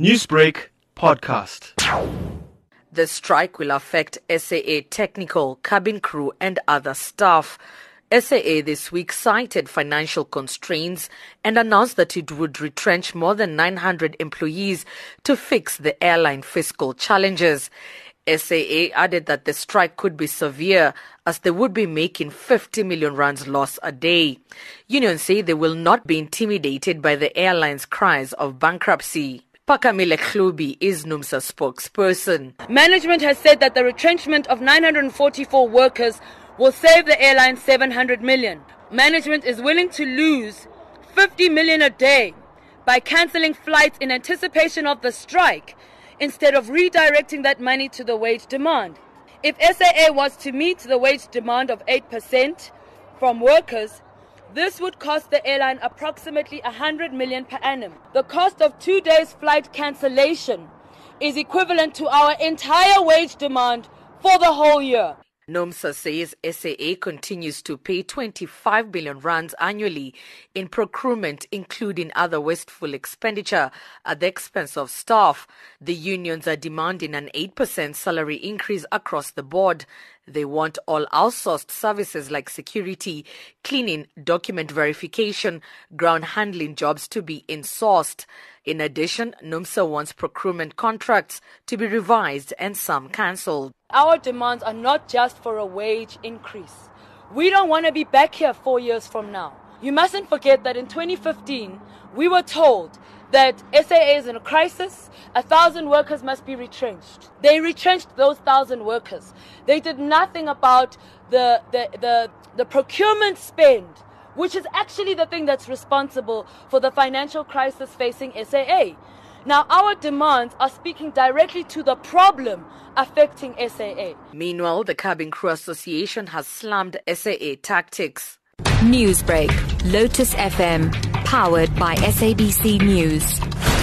Newsbreak podcast. The strike will affect SAA technical, cabin crew, and other staff. SAA this week cited financial constraints and announced that it would retrench more than 900 employees to fix the airline fiscal challenges. SAA added that the strike could be severe as they would be making 50 million rands loss a day. Unions say they will not be intimidated by the airline's cries of bankruptcy. Phakamile Hlubi is NUMSA spokesperson. Management has said that the retrenchment of 944 workers will save the airline 700 million. Management is willing to lose 50 million a day by cancelling flights in anticipation of the strike instead of redirecting that money to the wage demand. If SAA was to meet the wage demand of 8% from workers, this would cost the airline approximately 100 million per annum. The cost of two days flight cancellation is equivalent to our entire wage demand for the whole year. NUMSA says SAA continues to pay 25 billion rands annually in procurement, including other wasteful expenditure at the expense of staff. The unions are demanding an 8% salary increase across the board. They want all outsourced services like security, cleaning, document verification, ground handling jobs to be insourced. In addition, NUMSA wants procurement contracts to be revised and some cancelled. Our demands are not just for a wage increase. We don't want to be back here four years from now. You mustn't forget that in 2015, we were told that SAA is in a crisis, a thousand workers must be retrenched. They retrenched those thousand workers. They did nothing about the, the, the, the procurement spend, which is actually the thing that's responsible for the financial crisis facing SAA. Now, our demands are speaking directly to the problem affecting SAA. Meanwhile, the Cabin Crew Association has slammed SAA tactics. Newsbreak, Lotus FM, powered by SABC News.